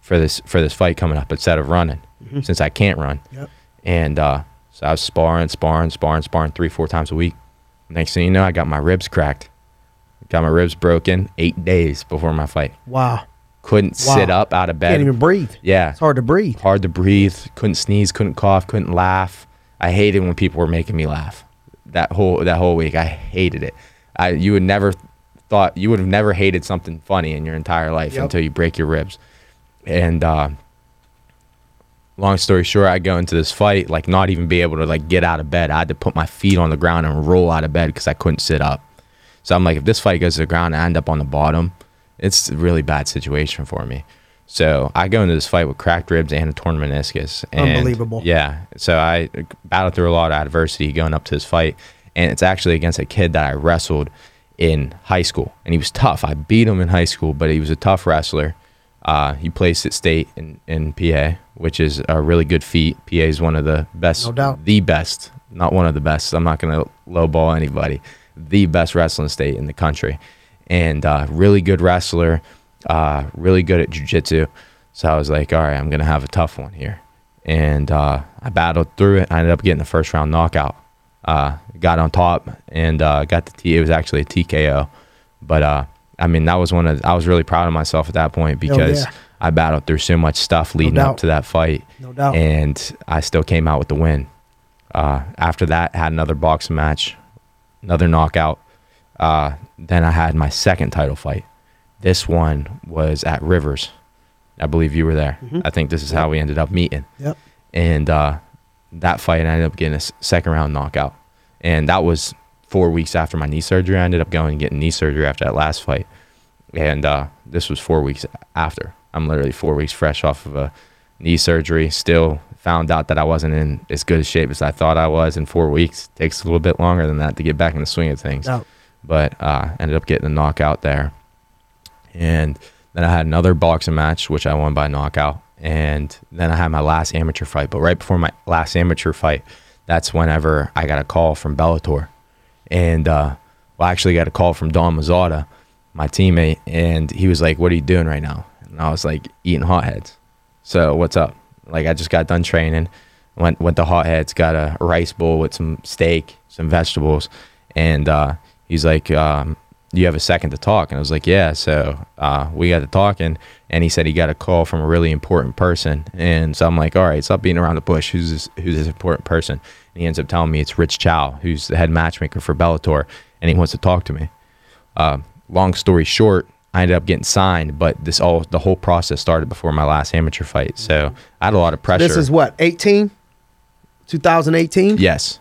for this for this fight coming up instead of running, since I can't run. Yep. And uh, so I was sparring, sparring, sparring, sparring three, four times a week. Next thing you know, I got my ribs cracked. Got my ribs broken eight days before my fight. Wow. Couldn't Wow. sit up out of bed. Can't even breathe. Yeah. It's hard to breathe. Hard to breathe. Couldn't sneeze. Couldn't cough. Couldn't laugh. I hated when people were making me laugh. That whole that whole week, I hated it. I you would never thought you would have never hated something funny in your entire life Yep. until you break your ribs. And uh, long story short, I go into this fight like not even be able to like get out of bed. I had to put my feet on the ground and roll out of bed because I couldn't sit up. So I'm like, if this fight goes to the ground and I end up on the bottom, it's a really bad situation for me. So I go into this fight with cracked ribs and a torn meniscus. And Unbelievable. Yeah. So I battled through a lot of adversity going up to this fight. And it's actually against a kid that I wrestled in high school. And he was tough. I beat him in high school, but he was a tough wrestler. Uh, he placed at state in, in PA, which is a really good feat. PA is one of the best, No doubt. the best, not one of the best. I'm not going to lowball anybody. The best wrestling state in the country, and uh, really good wrestler, uh, really good at jujitsu. So I was like, all right, I'm gonna have a tough one here, and uh, I battled through it. I ended up getting the first round knockout. Uh, got on top and uh, got the T. It was actually a TKO, but uh, I mean that was one of I was really proud of myself at that point because yeah. I battled through so much stuff leading doubt. up to that fight, No doubt. and I still came out with the win. Uh, after that, had another boxing match, another knockout. Uh, then I had my second title fight. This one was at Rivers. I believe you were there. I think this is how we ended up meeting. Yep. And uh, that fight, I ended up getting a second round knockout. And that was four weeks after my knee surgery. I ended up going and getting knee surgery after that last fight. And uh, this was four weeks after. I'm literally four weeks fresh off of a knee surgery, still found out that I wasn't in as good a shape as I thought I was in four weeks. Takes a little bit longer than that to get back in the swing of things. Oh. But uh, ended up getting a knockout there. And then I had another boxing match, which I won by knockout. And then I had my last amateur fight. But right before my last amateur fight, that's whenever I got a call from Bellator. And uh, well, I actually got a call from Don Mazzata, my teammate, and he was like, "What are you doing right now?" And I was like, "Eating hotheads." So what's up? Like I just got done training, went went to hotheads, got a rice bowl with some steak, some vegetables, and uh, he's like, um, "You have a second to talk?" And I was like, "Yeah." So uh, we got to talking, and he said he got a call from a really important person, and so I'm like, "All right, stop being around the bush. Who's this, who's this important person?" And he ends up telling me it's Rich Chou, who's the head matchmaker for Bellator, and he wants to talk to me. Uh, long story short, I ended up getting signed, but this all the whole process started before my last amateur fight. So I had a lot of pressure. This is what 18, 2018. Yes.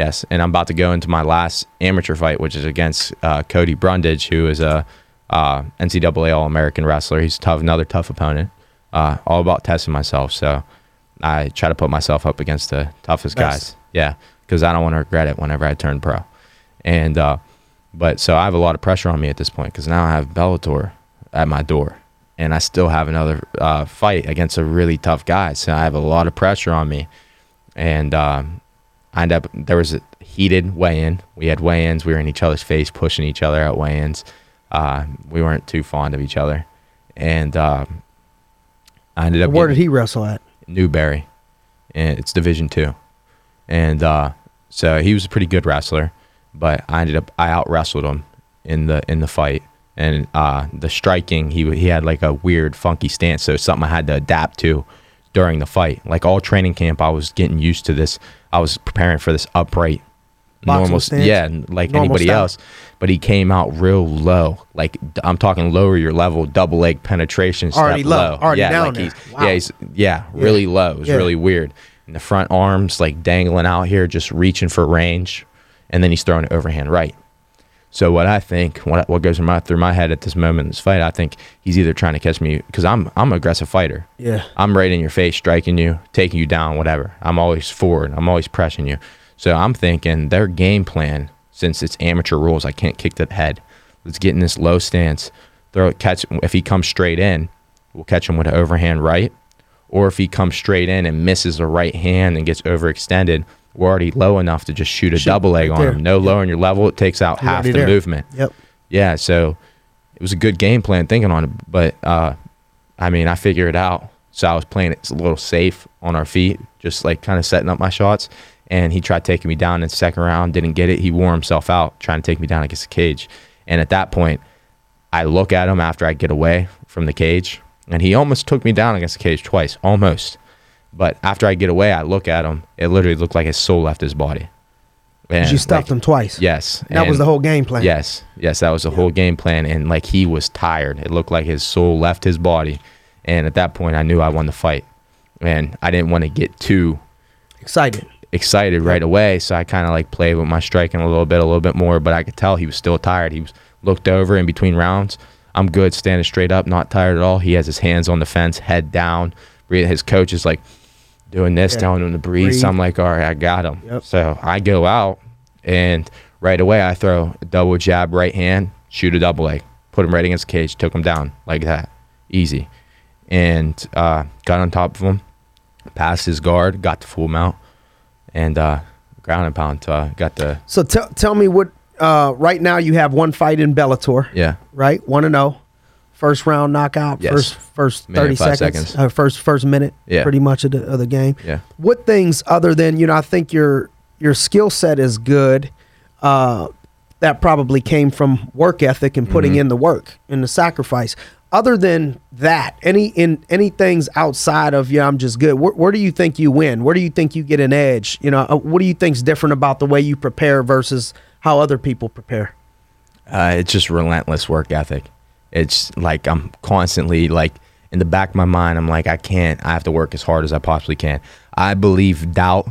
Yes. And I'm about to go into my last amateur fight, which is against uh, Cody Brundage, who is a uh, NCAA All American wrestler. He's tough, another tough opponent. Uh, all about testing myself. So I try to put myself up against the toughest Best. guys. Yeah. Because I don't want to regret it whenever I turn pro. And, uh, but so I have a lot of pressure on me at this point because now I have Bellator at my door. And I still have another uh, fight against a really tough guy. So I have a lot of pressure on me and um, I ended up there was a heated weigh-in. We had weigh-ins. We were in each other's face, pushing each other at weigh-ins. Uh, we weren't too fond of each other, and um, I ended up Where did he wrestle at? Newberry, and it's Division Two, and uh, so he was a pretty good wrestler, but I ended up I out wrestled him in the in the fight, and uh, the striking he he had like a weird funky stance, so it's something I had to adapt to during the fight. Like all training camp, I was getting used to this. I was preparing for this upright, Boxing normal, stance? yeah, like Normal anybody style. else. But he came out real low. Like i'm talking lower your level, double leg penetration, step Already low, already yeah, down like there. he's Wow. yeah, he's yeah, really low. It was Yeah. really weird. And the front arms like dangling out here, just reaching for range, and then he's throwing it overhand right. So what I think, what what goes through my through my head at this moment in this fight, I think he's either trying to catch me because I'm I'm an aggressive fighter. Yeah. I'm right in your face, striking you, taking you down, whatever. I'm always forward. I'm always pressing you. So I'm thinking their game plan, since it's amateur rules, I can't kick the head. Let's get in this low stance. Throw it, catch. If he comes straight in, we'll catch him with an overhand right. Or if he comes straight in and misses the right hand and gets overextended, we're already low enough to just shoot a Shoot double leg right on there. him. No lowering your level. It takes out You're half the there. movement. Yep. Yeah, so it was a good game plan thinking on it, but uh, I mean, I figured it out. So I was playing it a little safe on our feet, just like kind of setting up my shots. And he tried taking me down in the second round, didn't get it. He wore himself out trying to take me down against the cage. And at that point, I look at him after I get away from the cage, and he almost took me down against the cage twice, almost. But after I get away, I look at him. It literally looked like his soul left his body. And you stuffed like- him twice. Yes, That was the whole game plan. Yes, yes, that was the whole game plan, and like he was tired. It looked like his soul left his body, and at that point, I knew I won the fight, and I didn't want to get too Excited. excited right away. So I kind of like played with my striking a little bit, a little bit more, but I could tell he was still tired. He was looked over in between rounds. I'm good, standing straight up, not tired at all. He has his hands on the fence, head down. His coach is like doing this, Yeah. telling him to breathe. Breathe. So I'm like, all right, I got him. Yep. So I go out, and right away I throw a double jab, right hand, shoot a double leg, put him right against the cage, took him down like that, easy, and uh, got on top of him, passed his guard, got the full mount, and uh, ground and pound. Uh, got the So tell tell me what. Uh, right now you have one fight in Bellator. yeah. Right, one and zero. First round knockout. Yes. First first Minute, thirty five seconds. seconds. Uh, first first minute. Yeah. Pretty much of the of the game. Yeah. What things other than you know? I think your your skill set is good. Uh, that probably came from work ethic and putting Mm-hmm. in the work and the sacrifice. Other than that, any in any things outside of yeah, I'm just good. Where, where do you think you win? Where do you think you get an edge? You know, uh, what do you think's different about the way you prepare versus how other people prepare? Uh, it's just relentless work ethic. It's like I'm constantly like in the back of my mind. I'm like I can't. I have to work as hard as I possibly can. I believe doubt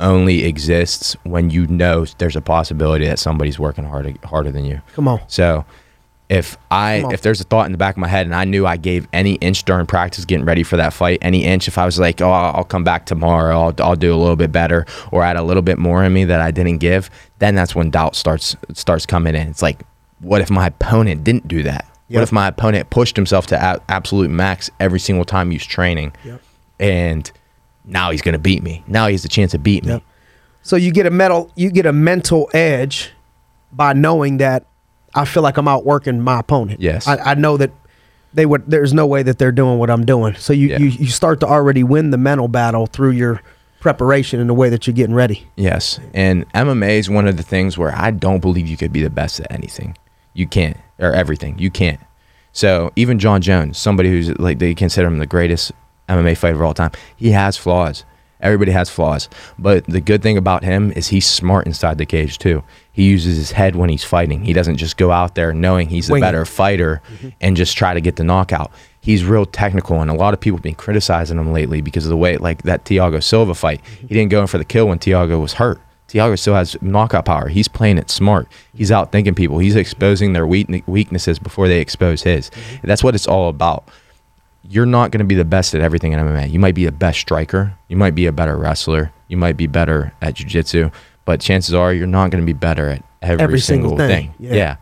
only exists when you know there's a possibility that somebody's working harder harder than you. Come on. So If I if there's a thought in the back of my head and I knew I gave any inch during practice getting ready for that fight, any inch, if I was like, oh, I'll I'll come back tomorrow, I'll, I'll do a little bit better, or add a little bit more in me that I didn't give, then that's when doubt starts starts coming in. It's like, what if my opponent didn't do that? Yep. What if my opponent pushed himself to a- absolute max every single time he was training, Yep. and now he's gonna beat me. Now he has a chance to beat me. Yep. So you get a mental you get a mental edge by knowing that I feel like I'm outworking my opponent. Yes. I, I know that they would there's no way that they're doing what I'm doing. So you, Yeah. you, you start to already win the mental battle through your preparation and the way that you're getting ready. Yes. And MMA is one of the things where I don't believe you could be the best at anything. You can't, or everything. You can't. So even Jon Jones, somebody who's like, they consider him the greatest MMA fighter of all time, he has flaws. Everybody has flaws. But the good thing about him is he's smart inside the cage too. He uses his head when he's fighting. He doesn't just go out there knowing he's the Wing it. better fighter mm-hmm. and just try to get the knockout. He's real technical, and a lot of people have been criticizing him lately because of the way, like that Tiago Silva fight. Mm-hmm. He didn't go in for the kill when Tiago was hurt. Tiago still has knockout power. He's playing it smart. He's out thinking people. He's exposing their weak- weaknesses before they expose his. Mm-hmm. That's what it's all about. You're not going to be the best at everything in MMA. You might be the best striker. You might be a better wrestler. You might be better at jiu-jitsu, but chances are you're not going to be better at every, Every single single, thing. thing. Yeah. yeah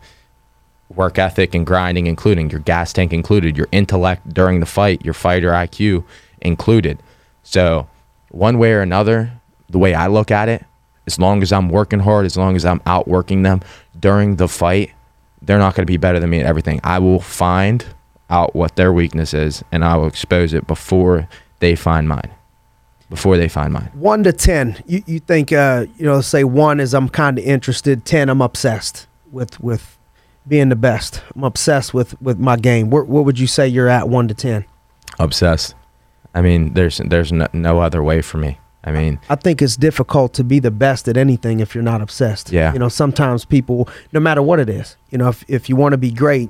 work ethic and grinding including your gas tank included your intellect during the fight your fighter iq included so one way or another the way i look at it as long as i'm working hard as long as i'm outworking them during the fight they're not going to be better than me at everything i will find out what their weakness is and i will expose it before they find mine before they find mine One to ten, you, you think uh, you know, say one is I'm kinda interested, ten I'm obsessed with with being the best. I'm obsessed with with my game. Where, what would you say you're at one to ten? obsessed i mean there's there's no, no other way for me i mean I think it's difficult to be the best at anything if you're not obsessed. Yeah. You know, sometimes people, no matter what it is, you know, if, if you want to be great,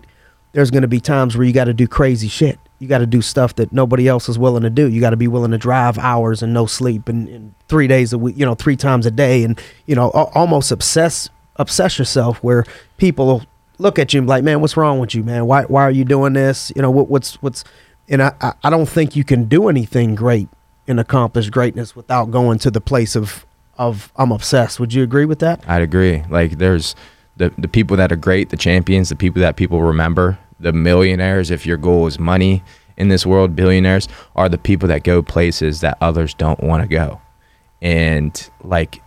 there's going to be times where you got to do crazy shit. You got to do stuff that nobody else is willing to do. You got to be willing to drive hours and no sleep and, and three days a week, you know, three times a day and, you know, al- almost obsess, obsess yourself where people look at you and be like, man, what's wrong with you, man? Why, why are you doing this? You know, what, what's, what's, and I- I don't think you can do anything great and accomplish greatness without going to the place of of I'm obsessed. Would you agree with that? I'd agree. Like there's the the people that are great, the champions, the people that people remember, the millionaires. If your goal is money in this world, billionaires are the people that go places that others don't want to go, and like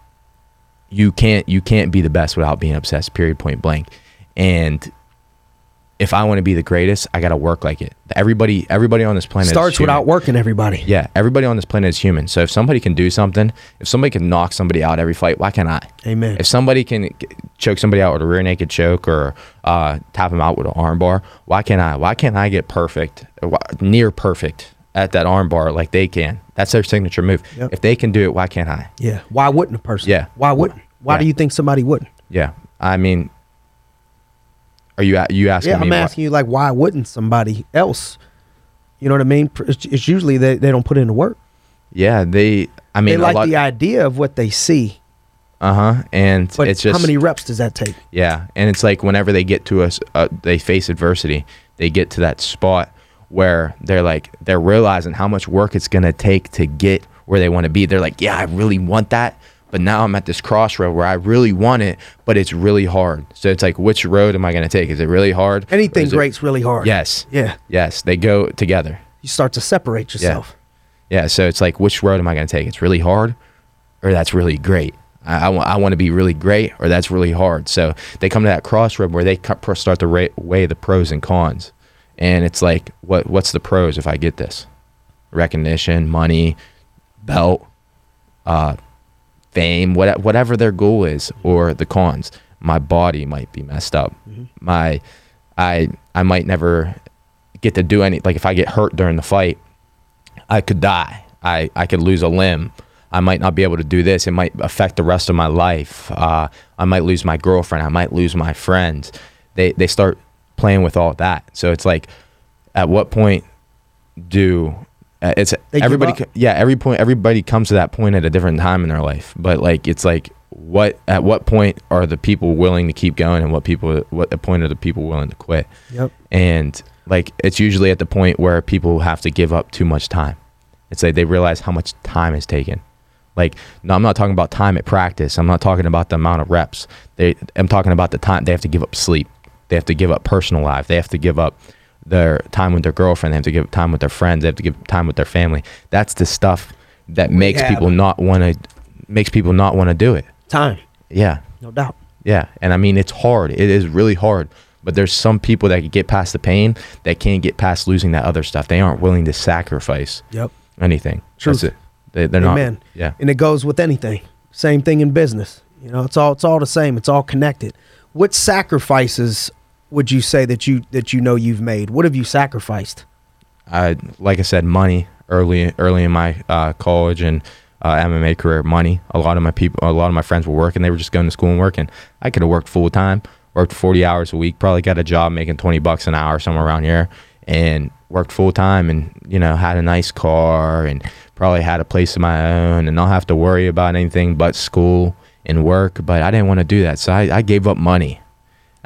you can't you can't be the best without being obsessed. Period. Point blank. And if I want to be the greatest, I got to work like it. Everybody everybody on this planet Starts without working everybody. Yeah, everybody on this planet is human. So if somebody can do something, if somebody can knock somebody out every fight, why can't I? Amen. If somebody can choke somebody out with a rear naked choke or uh, tap them out with an armbar, why can't I? Why can't I get perfect, near perfect at that armbar like they can? That's their signature move. Yep. If they can do it, why can't I? Yeah. Why wouldn't a person? Yeah. Why wouldn't? Why Yeah. do you think somebody wouldn't? Yeah, I mean, are you you asking Yeah. I'm why- asking you like why wouldn't somebody else? You know what I mean? It's, it's usually they, they don't put in the work. Yeah, they. I mean, they like lot, the idea of what they see, uh huh, and but it's just how many reps does that take? Yeah, and it's like whenever they get to us, uh, they face adversity. They get to that spot where they're like they're realizing how much work it's gonna take to get where they want to be. They're like, yeah, I really want that, but now I'm at this crossroad where I really want it, but it's really hard. So it's like, which road am I gonna take? Is it really hard? Anything is it- great's really hard. Yes. Yeah. Yes, they go together. You start to separate yourself. Yeah, yeah so it's like, which road am I going to take? It's really hard, or that's really great. I, I, want, I want to be really great, or that's really hard. So they come to that crossroad where they start to ra- weigh the pros and cons, and it's like, what what's the pros if I get this? Recognition, money, belt, uh, fame, what, whatever their goal is, or the cons. My body might be messed up. My, I I might never get to do any. Like if I get hurt during the fight, I could die. I, I could lose a limb. I might not be able to do this. It might affect the rest of my life. Uh, I might lose my girlfriend. I might lose my friends. They they start playing with all that. So it's like, at what point do uh, it's They everybody? Yeah, every point everybody comes to that point at a different time in their life. But like it's like what at what point are the people willing to keep going and what people what the point are the people willing to quit Yep. and like it's usually at the point where people have to give up too much time it's like they realize how much time is taken like no i'm not talking about time at practice i'm not talking about the amount of reps they i'm talking about the time they have to give up sleep they have to give up personal life they have to give up their time with their girlfriend they have to give time with their friends they have to give time with their family that's the stuff that makes people not want to makes people not want to do it Time, yeah no doubt. yeah, and I mean it's hard. It is really hard. But there's some people that can get past the pain that can't get past losing that other stuff. They aren't willing to sacrifice Yep. anything. Truth. That's it. They, they're Amen. not. Yeah. And it goes with anything. Same thing in business. You know, it's all it's all the same. It's all connected. What sacrifices would you say that you that you know you've made? What have you sacrificed? I like I said, money early early in my uh, college and uh, MMA career. Money. A lot of my people, a lot of my friends were working. They were just going to school and working. I could have worked full time, worked forty hours a week. Probably got a job making twenty bucks an hour somewhere around here, and worked full time. And you know had a nice car and probably had a place of my own and not have to worry about anything but school and work. But I didn't want to do that, so I, I gave up money.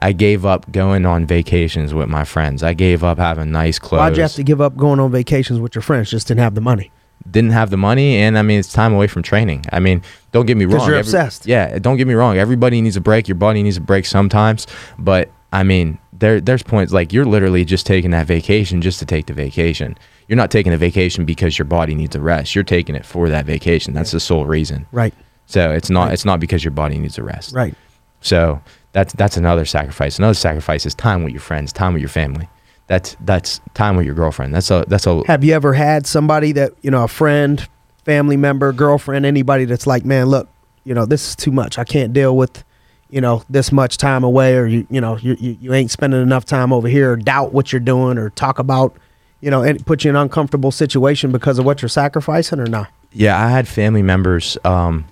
I gave up going on vacations with my friends. I gave up having nice clothes Why'd you have to give up going on vacations with your friends? Just didn't have the money. didn't have the money and I mean it's time away from training. I mean, don't get me wrong. you're obsessed. Yeah, don't get me wrong. Everybody needs a break. Your body needs a break sometimes, but I mean, there there's points like you're literally just taking that vacation just to take the vacation. You're not taking a vacation because your body needs a rest. You're taking it for that vacation. That's the sole reason. Right. So it's not it's not because your body needs a rest. Right. So that's that's another sacrifice. Another sacrifice is time with your friends, time with your family. That's that's time with your girlfriend. That's a that's a Have you ever had somebody that you know, a friend, family member, girlfriend, anybody that's like, man, look, you know, this is too much. I can't deal with, you know, this much time away, or you, you know, you, you, you ain't spending enough time over here, or doubt what you're doing, or talk about, you know, and put you in an uncomfortable situation because of what you're sacrificing, or not? Yeah, I had family members um,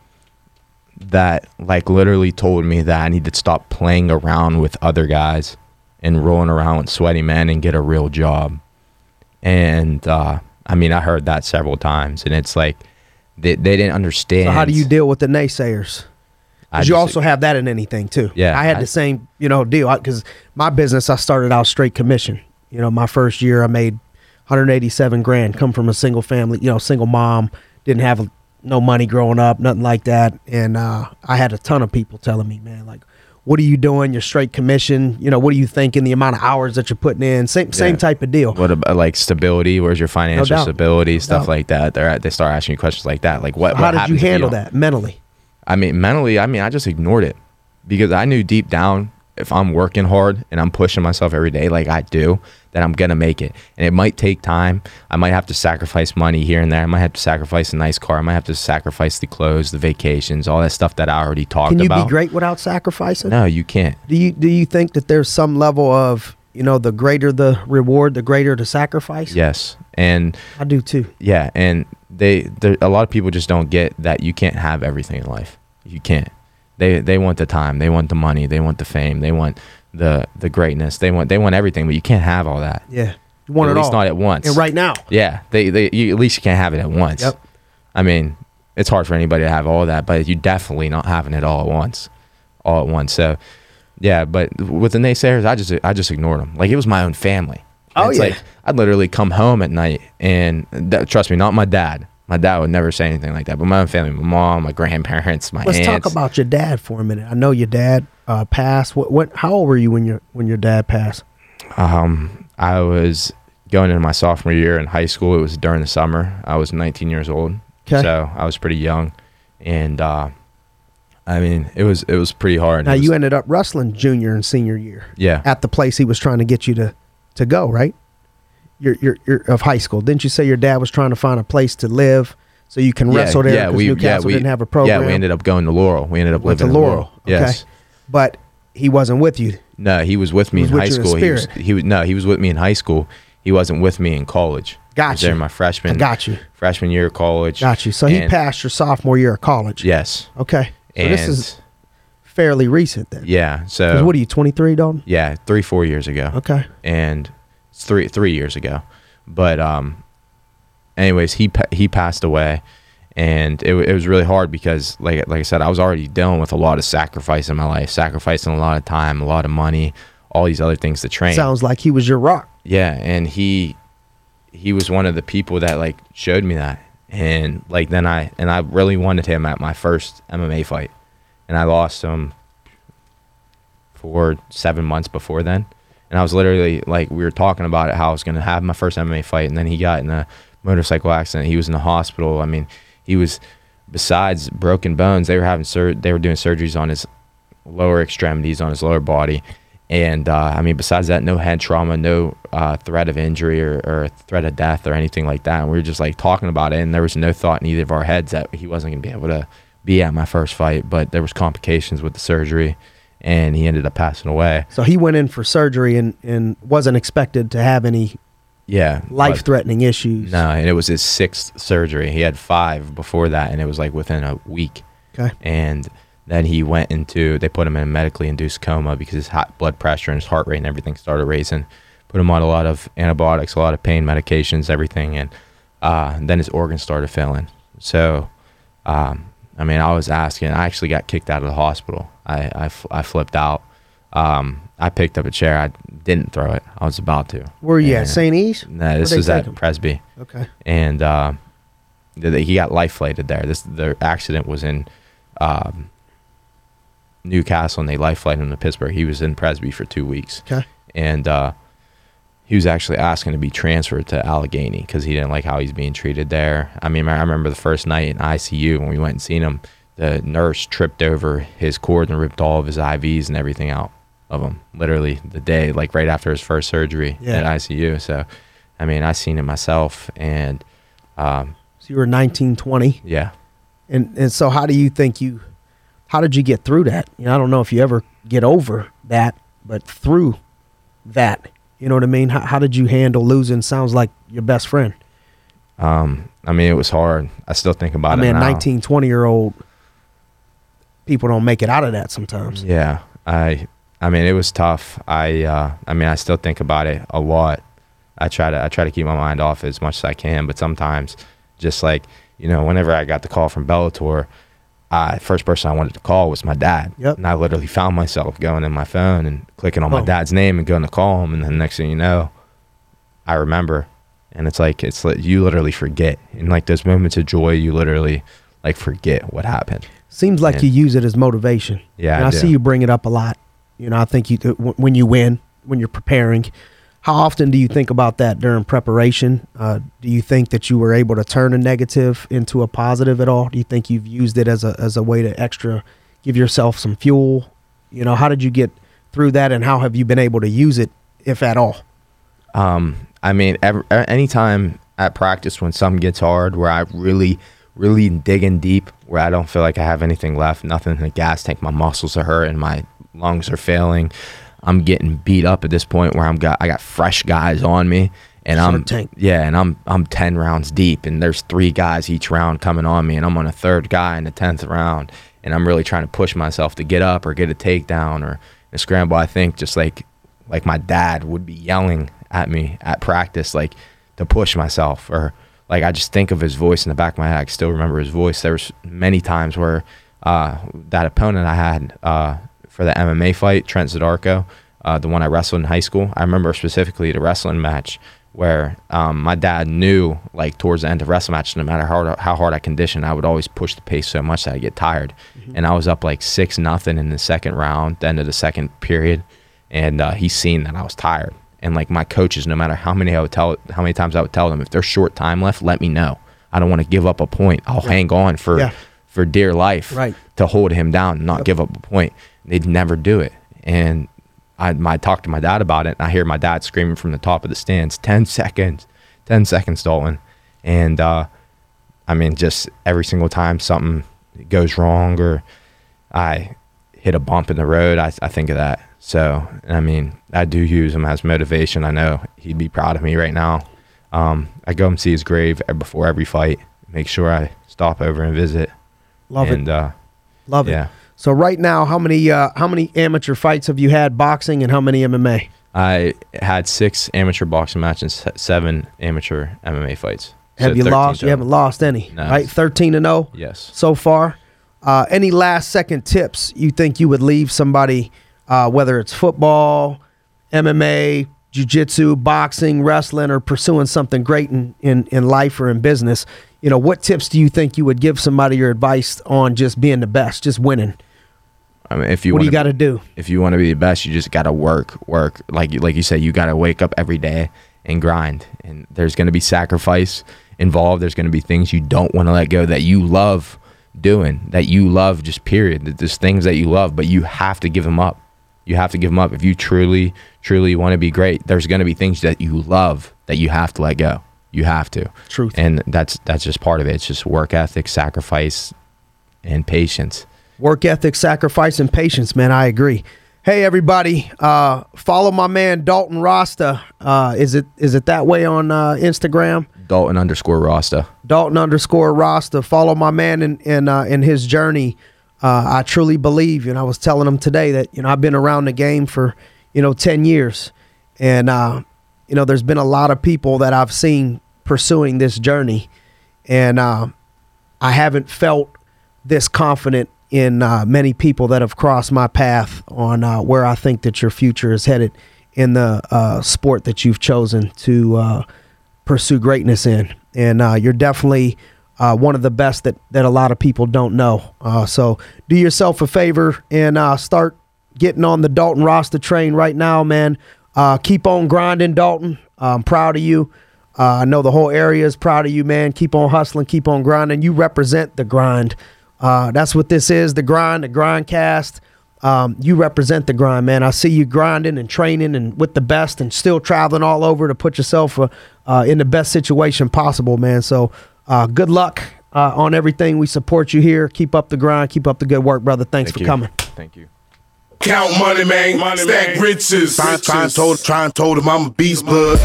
that like literally told me that I need to stop playing around with other guys and rolling around with sweaty men and get a real job. And uh, I mean, I heard that several times, and it's like they, they didn't understand. So how do you deal with the naysayers? Because you also have that in anything too. Yeah, I had I- the same, you know, deal. Because my business, I started out straight commission. You know, my first year, I made 187 grand. Come from a single family, you know, single mom. Didn't have no money growing up, nothing like that. And uh, I had a ton of people telling me, man, like, what are you doing? You're straight commission. You know, what are you thinking? The amount of hours that you're putting in. Same, same Yeah. type of deal. What about like stability? Where's your financial doubt. stability? Stuff doubt. like that. They they start asking you questions like that. Like what? How what did you handle don't- that mentally? I mean, mentally, I mean, I just ignored it because I knew deep down if I'm working hard and I'm pushing myself every day like I do, then I'm gonna make it. And it might take time. I might have to sacrifice money here and there. I might have to sacrifice a nice car. I might have to sacrifice the clothes, the vacations, all that stuff that I already talked about. Can you about. be great without sacrificing? No, you can't. Do you do you think that there's some level of you know the greater the reward, the greater the sacrifice? Yes, and I do too. yeah, and they there, a lot of people just don't get that you can't have everything in life. You can't. They they want the time, they want the money, they want the fame, they want the the greatness, they want they want everything, but you can't have all that. Yeah, you want at it least all. not at once. and right now. Yeah, they they you, at least you can't have it at once. Yep. I mean, it's hard for anybody to have all that, but you definitely not having it all at once, all at once. So, yeah, but with the naysayers, I just I just ignored them. Like it was my own family. Oh, it's yeah. like I'd literally come home at night and that, trust me, not my dad. My dad would never say anything like that, but my own family, my mom, my grandparents, my Let's aunts. talk about your dad for a minute. I know your dad uh, passed. What what? How old were you when your when your dad passed? Um, I was going into my sophomore year in high school. It was during the summer. I was 19 years old, 'Kay. so I was pretty young, and uh, I mean, it was it was pretty hard. Now was- you ended up wrestling junior and senior year yeah, at the place he was trying to get you to to go, right? Your your your of high school. Didn't you say your dad was trying to find a place to live so you can wrestle there? because New Castle didn't have a program. Yeah, we ended up going to Laurel. We ended up Went to living in Laurel. Laurel. Yes. Okay. But he wasn't with you. No, he was with me was in with high you in school. He was, he was no, he was with me in high school. He wasn't with me in college. I was Gotcha. there my freshman. I got you. Freshman year of college. Got you. So he passed your sophomore year of college. Yes. Okay. So and this is fairly recent then. yeah. So what are you, 23, Dalton? yeah, three four years ago. Okay. and it's three three years ago. But um, anyways, he he passed away, and it, it was really hard because like like I said, I was already dealing with a lot of sacrifice in my life, sacrificing a lot of time, a lot of money, all these other things to train. Sounds like he was your rock. Yeah, and he he was one of the people that like showed me that. And like then I and I really wanted him at my first MMA fight. And I lost him for 7 months before then. And I was literally like we were talking about it how I was going to have my first MMA fight and then he got in a motorcycle accident. He was in the hospital. I mean, he was besides broken bones, they were having sur- they were doing surgeries on his lower extremities on his lower body. And uh, I mean, besides that, no head trauma, no uh, threat of injury or, or threat of death or anything like that. And we were just like talking about it, and there was no thought in either of our heads that he wasn't going to be able to be at my first fight. But there was complications with the surgery, and he ended up passing away. So he went in for surgery and, and wasn't expected to have any Yeah, life threatening issues. No, and it was his sixth surgery. He had five before that, and it was like within a week. Okay. and then he went into they put him in a medically induced coma because his hot blood pressure and his heart rate and everything started raising put him on a lot of antibiotics a lot of pain medications everything and uh, then his organs started failing so um, i mean i was asking i actually got kicked out of the hospital I, I, I flipped out um, i picked up a chair i didn't throw it i was about to Where you And- at? St. E's? no this was at presby Okay. and uh, he got life flighted there. This the accident was in um, New Castle, and they life flighted him to Pittsburgh. He was in Presby for two weeks, Okay. and uh, he was actually asking to be transferred to Allegheny because he didn't like how he's being treated there. I mean, I remember the first night in ICU when we went and seen him. The nurse tripped over his cord and ripped all of his IVs and everything out of him. Literally the day, like right after his first surgery Yeah. at ICU. So, I mean, I seen it myself, and um, So you were 19, 20. yeah. And, and so how do you think you, how did you get through that? You know, I don't know if you ever get over that, but through that, you know what I mean? How, how did you handle losing? Sounds like your best friend. Um, I mean, it was hard. I still think about it. I it mean, now. 19, 20 year old people don't make it out of that sometimes. Yeah, I. I mean, it was tough. I. Uh, I mean, I still think about it a lot. I try to. I try to keep my mind off as much as I can, but sometimes, just like you know, whenever I got the call from Bellator, I first person I wanted to call was my dad. Yep. And I literally found myself going in my phone and clicking on my Oh. dad's name and going to call him, and then next thing you know, I remember, and it's like it's like you literally forget in like those moments of joy, you literally like forget what happened. Seems like Yeah. you use it as motivation. Yeah, And I I, see you bring it up a lot. You know, I think you when you win, when you're preparing. How often do you think about that during preparation? Uh, do you think that you were able to turn a negative into a positive at all? Do you think you've used it as a as a way to extra give yourself some fuel? You know, how did you get through that, and how have you been able to use it, if at all? Um, I mean, ever, anytime at practice when something gets hard, where I really, really digging deep, where I don't feel like I have anything left, nothing in the gas tank, my muscles are hurt, and my lungs are failing. I'm getting beat up at this point where I'm got I got fresh guys on me, and Shark I'm Tank. yeah, and I'm I'm ten rounds deep, and there's three guys each round coming on me, and I'm on a third guy in the tenth round, and I'm really trying to push myself to get up or get a takedown or a scramble. I think just like like my dad would be yelling at me at practice, like to push myself, or like I just think of his voice in the back of my head. I still remember his voice. There was many times where uh, that opponent I had uh, for the MMA fight, Trent Zadarko, uh, the one I wrestled in high school. I remember specifically the wrestling match where um, my dad knew, like towards the end of wrestling match, no matter how how hard I conditioned, I would always push the pace so much that I get tired. And I was up like six nothing in the second round, the end of the second period, and uh, he seen that I was tired. And like my coaches, no matter how many I would tell, how many times I would tell them, if there's short time left, let me know. I don't want to give up a point. I'll hang on for Yeah. for dear life Right. to hold him down and not give up a point. They'd never do it. And I, I talked to my dad about it, and I hear my dad screaming from the top of the stands, 10 seconds, 10 seconds, Dalton. And uh, I mean, just every single time something goes wrong or I hit a bump in the road, I, I think of that. So, I mean, I do use him as motivation. I know he'd be proud of me right now. Um, I go and see his grave before every fight, make sure I stop over and visit. Love and, it, Uh, love it. yeah. it. So right now, how many uh, how many amateur fights have you had boxing, and how many MMA? I had six amateur boxing matches, seven amateur MMA fights. Have Said you 13 lost? You haven't lost any, No. right? Thirteen and zero. Yes. So far, uh, any last second tips you think you would leave somebody, uh, whether it's football, MMA, jiu-jitsu, boxing, wrestling, or pursuing something great in, in in life or in business? You know, what tips do you think you would give somebody your advice on just being the best, just winning? I mean, if you what do you got to do? if you want to be the best, you just got to work, work. Like you- like you said, you got to wake up every day and grind. And there's going to be sacrifice involved. There's going to be things you don't want to let go that you love doing, that you love. Just period. That There's things that you love, but you have to give them up. You have to give them up if you truly, truly want to be great. There's going to be things that you love that you have to let go. You have to. Truth. And that's that's just part of it. It's just work ethic, sacrifice, and patience. Work ethic, sacrifice, and patience, man. I agree. Hey, everybody, uh, follow my man Dalton Rosta. Uh, is it is it that way on uh, Instagram? Dalton underscore Rosta. Dalton underscore Rosta. Follow my man in in uh, in his journey. Uh, I truly believe, you and I was telling him today that you know I've been around the game for you know ten years, and uh, you know there's been a lot of people that I've seen pursuing this journey, and uh, I haven't felt this confident in uh, many people that have crossed my path on uh, where I think that your future is headed in the uh, sport that you've chosen to uh, pursue greatness in. And uh, you're definitely uh, one of the best that, that a lot of people don't know. So do yourself a favor and start getting on the Dalton Rosta train right now, man. Keep on grinding, Dalton. I'm proud of you. I know the whole area is proud of you, man. Keep on hustling, keep on grinding. You represent the grind. Uh, that's what this is the grind, the grind cast. Um, you represent the grind, man. I see you grinding and training and with the best and still traveling all over to put yourself uh, uh, in the best situation possible, man. So uh, good luck uh, on everything. We support you here. Keep up the grind. Keep up the good work, brother. Thanks Thank for you. coming. Thank you. Count money, man. Money, Stack riches. Trying, trying, told, trying, told him I'm a beast, bud.